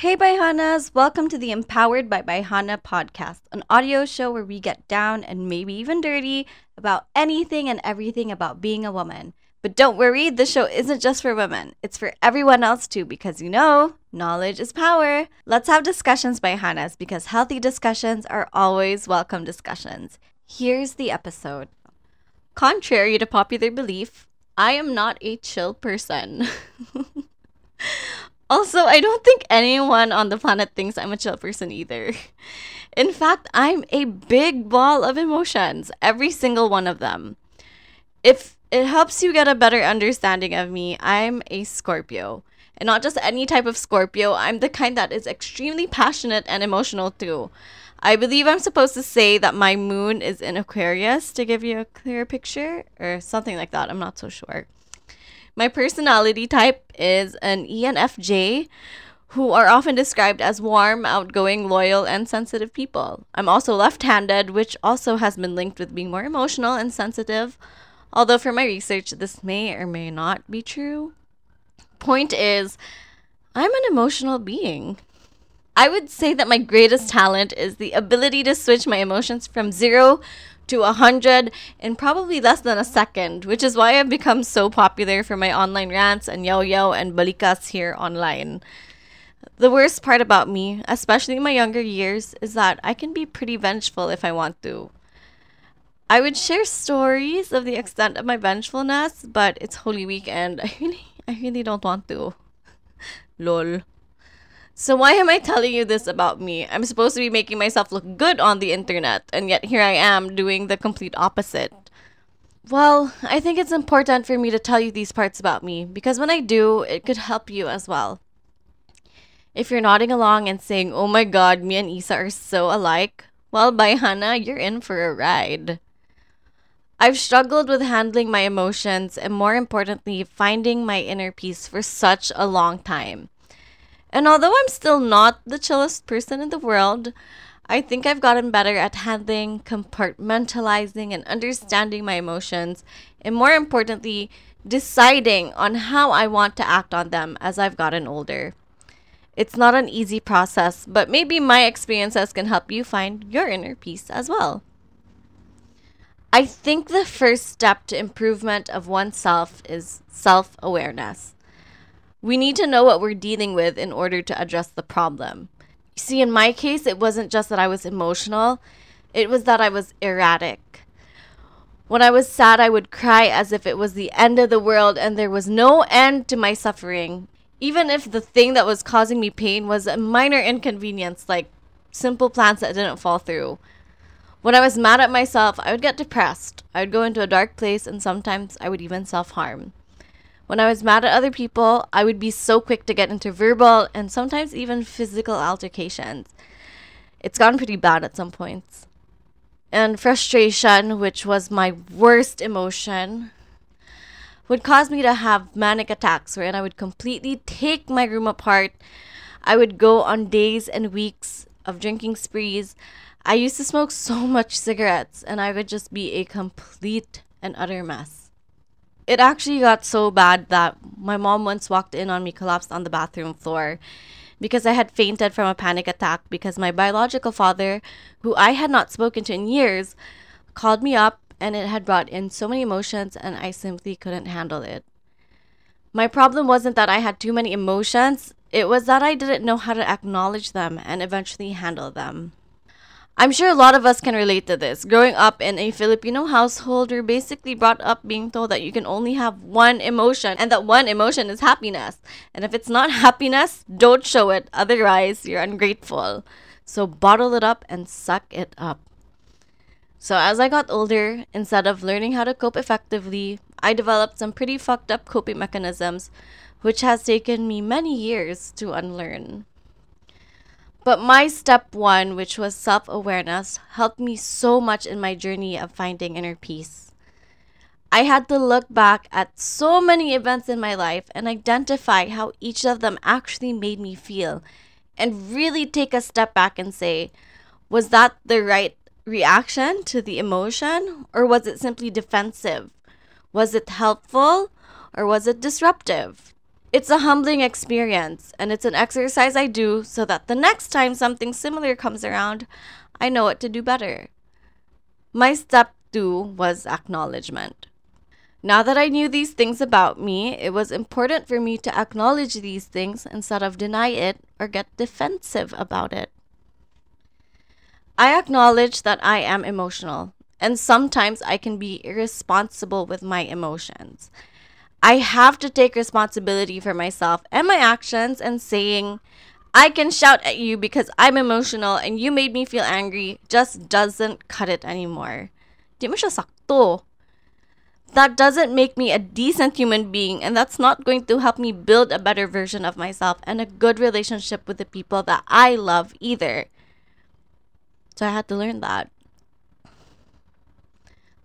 Hey, Bayhanas! Welcome to the Empowered by Bayhana podcast, an audio show where we get down and maybe even dirty about anything and everything about being a woman. But don't worry, the show isn't just for women, it's for everyone else too, because you know, knowledge is power. Let's have discussions, Bayhanas, because healthy discussions are always welcome discussions. Here's the episode. Contrary to popular belief, I am not a chill person. Also, I don't think anyone on the planet thinks I'm a chill person either. In fact, I'm a big ball of emotions, every single one of them. If it helps you get a better understanding of me, I'm a Scorpio. And not just any type of Scorpio, I'm the kind that is extremely passionate and emotional too. I believe I'm supposed to say that my moon is in Aquarius to give you a clearer picture, or something like that. I'm not so sure. My personality type is an ENFJ, who are often described as warm, outgoing, loyal, and sensitive people. I'm also left handed, which also has been linked with being more emotional and sensitive, although for my research, this may or may not be true. Point is, I'm an emotional being. I would say that my greatest talent is the ability to switch my emotions from zero to 100 in probably less than a second, which is why I've become so popular for my online rants and yo yo and balikas here online. The worst part about me, especially in my younger years, is that I can be pretty vengeful if I want to. I would share stories of the extent of my vengefulness, but it's Holy Week and I really, I really don't want to. Lol. So why am I telling you this about me? I'm supposed to be making myself look good on the internet, and yet here I am doing the complete opposite. Well, I think it's important for me to tell you these parts about me because when I do, it could help you as well. If you're nodding along and saying, oh my god, me and Issa are so alike, well, Bayhana, you're in for a ride. I've struggled with handling my emotions and, more importantly, finding my inner peace for such a long time. And although I'm still not the chillest person in the world, I think I've gotten better at handling, compartmentalizing, and understanding my emotions, and more importantly, deciding on how I want to act on them as I've gotten older. It's not an easy process, but maybe my experiences can help you find your inner peace as well. I think the first step to improvement of oneself is self awareness. We need to know what we're dealing with in order to address the problem. See, in my case, it wasn't just that I was emotional, it was that I was erratic. When I was sad, I would cry as if it was the end of the world and there was no end to my suffering, even if the thing that was causing me pain was a minor inconvenience, like simple plans that didn't fall through. When I was mad at myself, I would get depressed. I would go into a dark place and sometimes I would even self harm. When I was mad at other people, I would be so quick to get into verbal and sometimes even physical altercations. It's gotten pretty bad at some points. And frustration, which was my worst emotion, would cause me to have manic attacks wherein I would completely take my room apart. I would go on days and weeks of drinking sprees. I used to smoke so much cigarettes and I would just be a complete and utter mess it actually got so bad that my mom once walked in on me collapsed on the bathroom floor because I had fainted from a panic attack because my biological father, who I had not spoken to in years, called me up and it had brought in so many emotions and I simply couldn't handle it. My problem wasn't that I had too many emotions, it was that I didn't know how to acknowledge them and eventually handle them. I'm sure a lot of us can relate to this. Growing up in a Filipino household, you're basically brought up being told that you can only have one emotion and that one emotion is happiness. And if it's not happiness, don't show it. Otherwise, you're ungrateful. So bottle it up and suck it up. So as I got older, instead of learning how to cope effectively, I developed some pretty fucked up coping mechanisms, which has taken me many years to unlearn. But my step one, which was self awareness, helped me so much in my journey of finding inner peace. I had to look back at so many events in my life and identify how each of them actually made me feel, and really take a step back and say, was that the right reaction to the emotion, or was it simply defensive? Was it helpful, or was it disruptive? It's a humbling experience, and it's an exercise I do so that the next time something similar comes around, I know what to do better. My step two was acknowledgement. Now that I knew these things about me, it was important for me to acknowledge these things instead of deny it or get defensive about it. I acknowledge that I am emotional, and sometimes I can be irresponsible with my emotions. I have to take responsibility for myself and my actions and saying, I can shout at you because I'm emotional and you made me feel angry just doesn't cut it anymore. That doesn't make me a decent human being and that's not going to help me build a better version of myself and a good relationship with the people that I love either. So I had to learn that.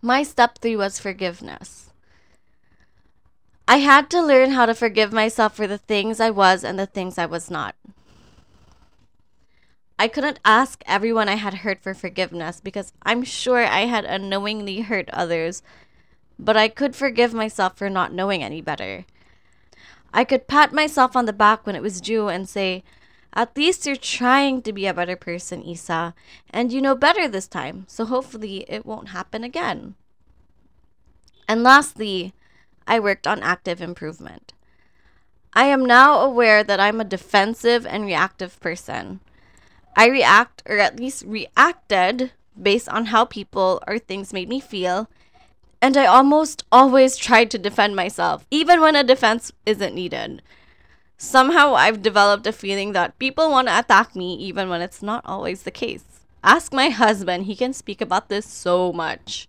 My step three was forgiveness. I had to learn how to forgive myself for the things I was and the things I was not. I couldn't ask everyone I had hurt for forgiveness because I'm sure I had unknowingly hurt others, but I could forgive myself for not knowing any better. I could pat myself on the back when it was due and say, at least you're trying to be a better person, Issa, and you know better this time, so hopefully it won't happen again. And lastly, I worked on active improvement. I am now aware that I'm a defensive and reactive person. I react, or at least reacted, based on how people or things made me feel, and I almost always tried to defend myself, even when a defense isn't needed. Somehow I've developed a feeling that people want to attack me even when it's not always the case. Ask my husband, he can speak about this so much.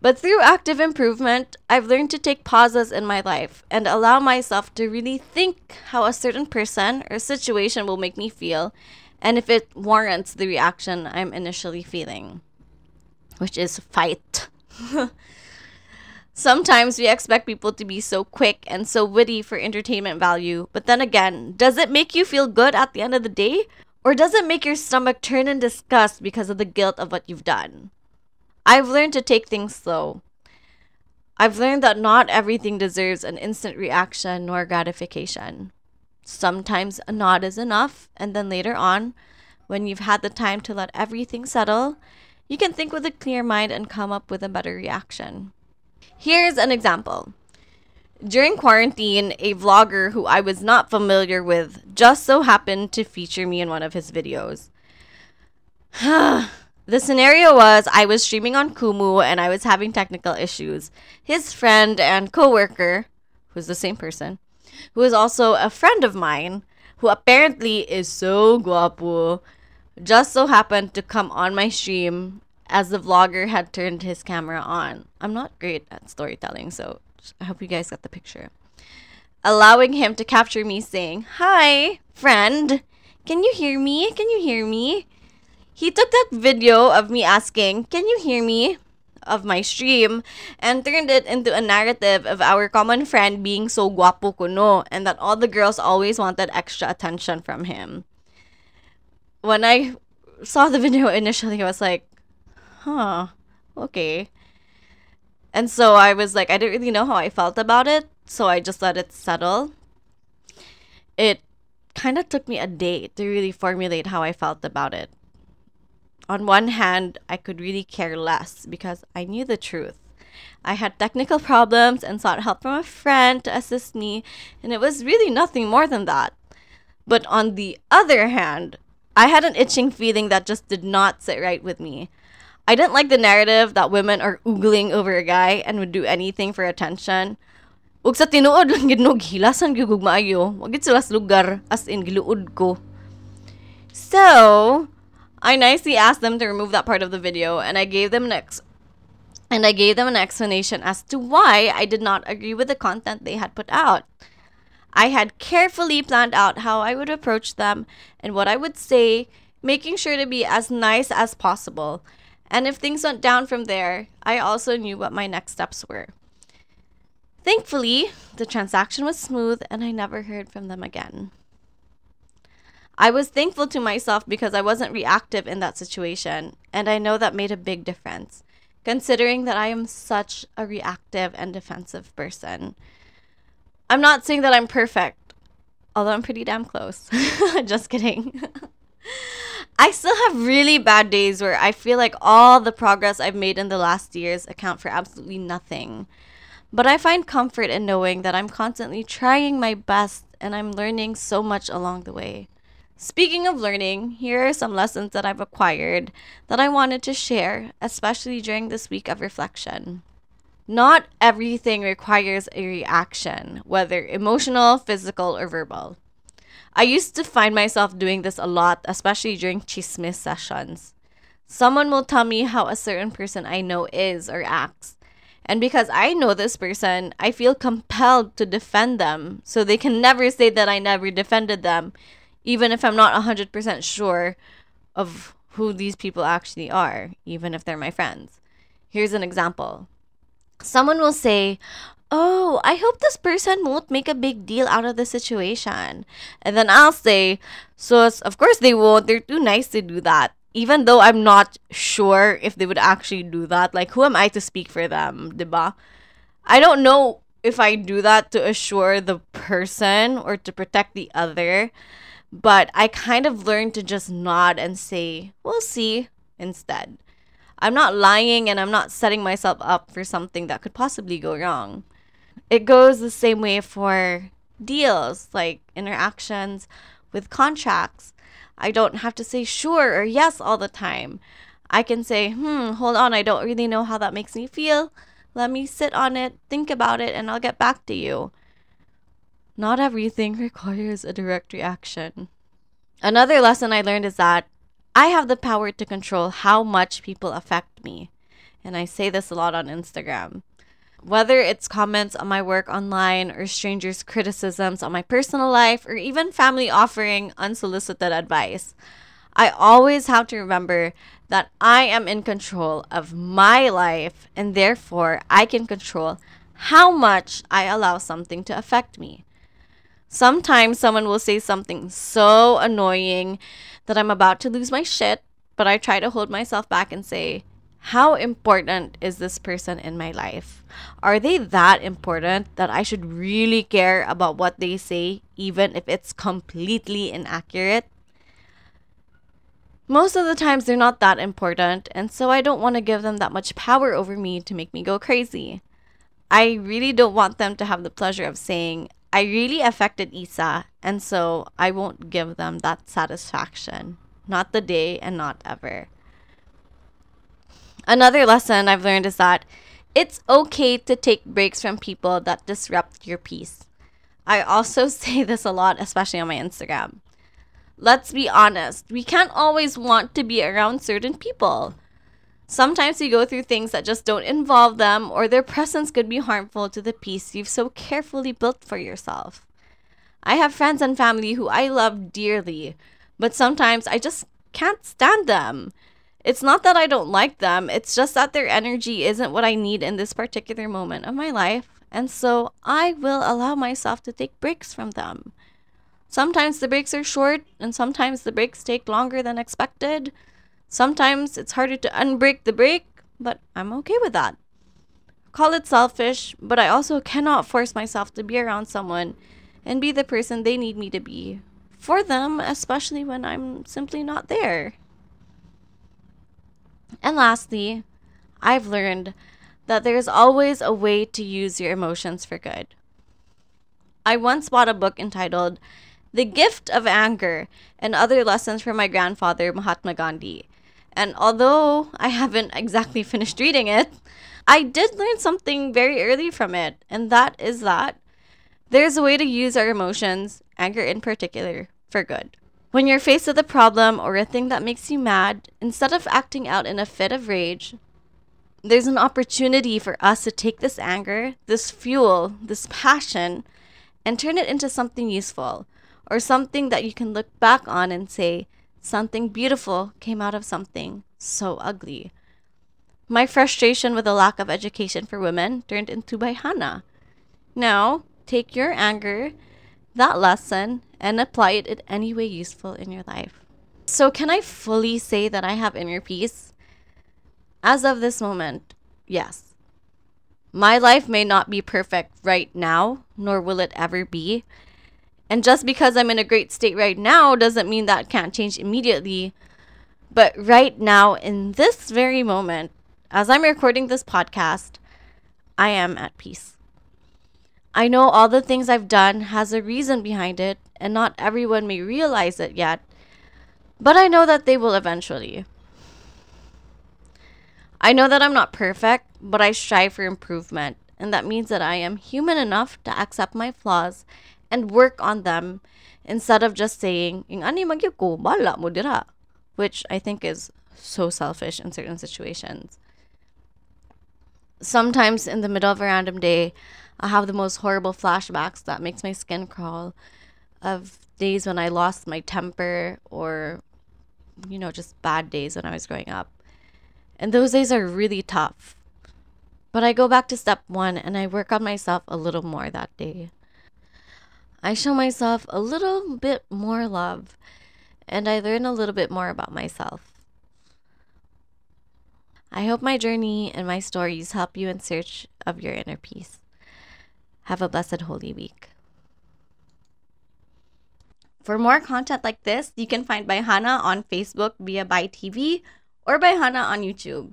But through active improvement, I've learned to take pauses in my life and allow myself to really think how a certain person or situation will make me feel and if it warrants the reaction I'm initially feeling, which is fight. Sometimes we expect people to be so quick and so witty for entertainment value, but then again, does it make you feel good at the end of the day? Or does it make your stomach turn in disgust because of the guilt of what you've done? I've learned to take things slow. I've learned that not everything deserves an instant reaction nor gratification. Sometimes a nod is enough, and then later on, when you've had the time to let everything settle, you can think with a clear mind and come up with a better reaction. Here's an example. During quarantine, a vlogger who I was not familiar with just so happened to feature me in one of his videos. the scenario was I was streaming on Kumu and I was having technical issues. His friend and coworker, who's the same person, who is also a friend of mine, who apparently is so guapo, just so happened to come on my stream as the vlogger had turned his camera on. I'm not great at storytelling, so I hope you guys got the picture. Allowing him to capture me saying, Hi, friend. Can you hear me? Can you hear me? He took that video of me asking, Can you hear me? of my stream and turned it into a narrative of our common friend being so guapo kuno and that all the girls always wanted extra attention from him. When I saw the video initially, I was like, huh, okay. And so I was like, I didn't really know how I felt about it, so I just let it settle. It kind of took me a day to really formulate how I felt about it. On one hand, I could really care less because I knew the truth. I had technical problems and sought help from a friend to assist me, and it was really nothing more than that. But on the other hand, I had an itching feeling that just did not sit right with me. I didn't like the narrative that women are oogling over a guy and would do anything for attention. Ug sa tinuod lang gid no gilasan gyud maayo. Wa gid sila lugar as in giluod ko. So, I nicely asked them to remove that part of the video and I gave them an ex- and I gave them an explanation as to why I did not agree with the content they had put out. I had carefully planned out how I would approach them and what I would say, making sure to be as nice as possible and if things went down from there, I also knew what my next steps were. Thankfully, the transaction was smooth and I never heard from them again. I was thankful to myself because I wasn't reactive in that situation, and I know that made a big difference, considering that I am such a reactive and defensive person. I'm not saying that I'm perfect, although I'm pretty damn close. Just kidding. I still have really bad days where I feel like all the progress I've made in the last years account for absolutely nothing. But I find comfort in knowing that I'm constantly trying my best and I'm learning so much along the way. Speaking of learning, here are some lessons that I've acquired that I wanted to share, especially during this week of reflection. Not everything requires a reaction, whether emotional, physical, or verbal. I used to find myself doing this a lot, especially during chismis sessions. Someone will tell me how a certain person I know is or acts. And because I know this person, I feel compelled to defend them. So they can never say that I never defended them, even if I'm not 100% sure of who these people actually are, even if they're my friends. Here's an example. Someone will say, oh, I hope this person won't make a big deal out of the situation. And then I'll say, so of course they won't. They're too nice to do that. Even though I'm not sure if they would actually do that. Like, who am I to speak for them, diba? I don't know if I do that to assure the person or to protect the other. But I kind of learned to just nod and say, we'll see instead. I'm not lying and I'm not setting myself up for something that could possibly go wrong. It goes the same way for deals, like interactions with contracts. I don't have to say sure or yes all the time. I can say, hmm, hold on, I don't really know how that makes me feel. Let me sit on it, think about it, and I'll get back to you. Not everything requires a direct reaction. Another lesson I learned is that I have the power to control how much people affect me. And I say this a lot on Instagram. Whether it's comments on my work online or strangers' criticisms on my personal life or even family offering unsolicited advice, I always have to remember that I am in control of my life and therefore I can control how much I allow something to affect me. Sometimes someone will say something so annoying that I'm about to lose my shit, but I try to hold myself back and say, how important is this person in my life? Are they that important that I should really care about what they say, even if it's completely inaccurate? Most of the times, they're not that important, and so I don't want to give them that much power over me to make me go crazy. I really don't want them to have the pleasure of saying, I really affected Issa, and so I won't give them that satisfaction. Not the day and not ever. Another lesson I've learned is that it's okay to take breaks from people that disrupt your peace. I also say this a lot, especially on my Instagram. Let's be honest, we can't always want to be around certain people. Sometimes you go through things that just don't involve them, or their presence could be harmful to the peace you've so carefully built for yourself. I have friends and family who I love dearly, but sometimes I just can't stand them. It's not that I don't like them, it's just that their energy isn't what I need in this particular moment of my life, and so I will allow myself to take breaks from them. Sometimes the breaks are short, and sometimes the breaks take longer than expected. Sometimes it's harder to unbreak the break, but I'm okay with that. Call it selfish, but I also cannot force myself to be around someone and be the person they need me to be for them, especially when I'm simply not there. And lastly, I've learned that there is always a way to use your emotions for good. I once bought a book entitled The Gift of Anger and Other Lessons from My Grandfather, Mahatma Gandhi. And although I haven't exactly finished reading it, I did learn something very early from it, and that is that there's a way to use our emotions, anger in particular, for good. When you're faced with a problem or a thing that makes you mad, instead of acting out in a fit of rage, there's an opportunity for us to take this anger, this fuel, this passion, and turn it into something useful or something that you can look back on and say, something beautiful came out of something so ugly. My frustration with the lack of education for women turned into Bayhana. Now, take your anger, that lesson, and apply it in any way useful in your life. So, can I fully say that I have inner peace? As of this moment, yes. My life may not be perfect right now, nor will it ever be. And just because I'm in a great state right now doesn't mean that can't change immediately. But right now, in this very moment, as I'm recording this podcast, I am at peace. I know all the things I've done has a reason behind it, and not everyone may realize it yet, but I know that they will eventually. I know that I'm not perfect, but I strive for improvement, and that means that I am human enough to accept my flaws and work on them instead of just saying, ani ko, bala mo dira, which I think is so selfish in certain situations. Sometimes in the middle of a random day, I have the most horrible flashbacks that makes my skin crawl of days when I lost my temper or you know, just bad days when I was growing up. And those days are really tough. But I go back to step one and I work on myself a little more that day. I show myself a little bit more love and I learn a little bit more about myself. I hope my journey and my stories help you in search of your inner peace. Have a blessed Holy Week. For more content like this, you can find Bayhana on Facebook via Bai TV or Bayhana on YouTube.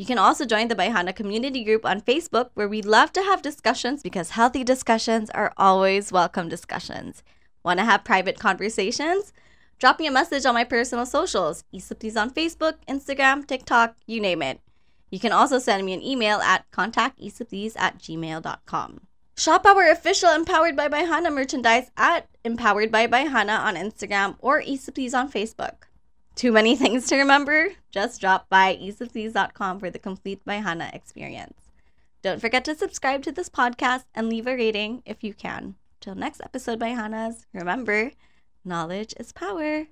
You can also join the Bayhana community group on Facebook where we love to have discussions because healthy discussions are always welcome discussions. Want to have private conversations? Drop me a message on my personal socials, Issaplease on Facebook, Instagram, TikTok, you name it. You can also send me an email at contactisaplease at gmail.com. Shop our official Empowered by Bayhana merchandise at Empowered by Bayhana on Instagram or Issaplease on Facebook. Too many things to remember? Just drop by issaplease.com for the complete Bayhana experience. Don't forget to subscribe to this podcast and leave a rating if you can. Till next episode, Bayhanas, remember, knowledge is power.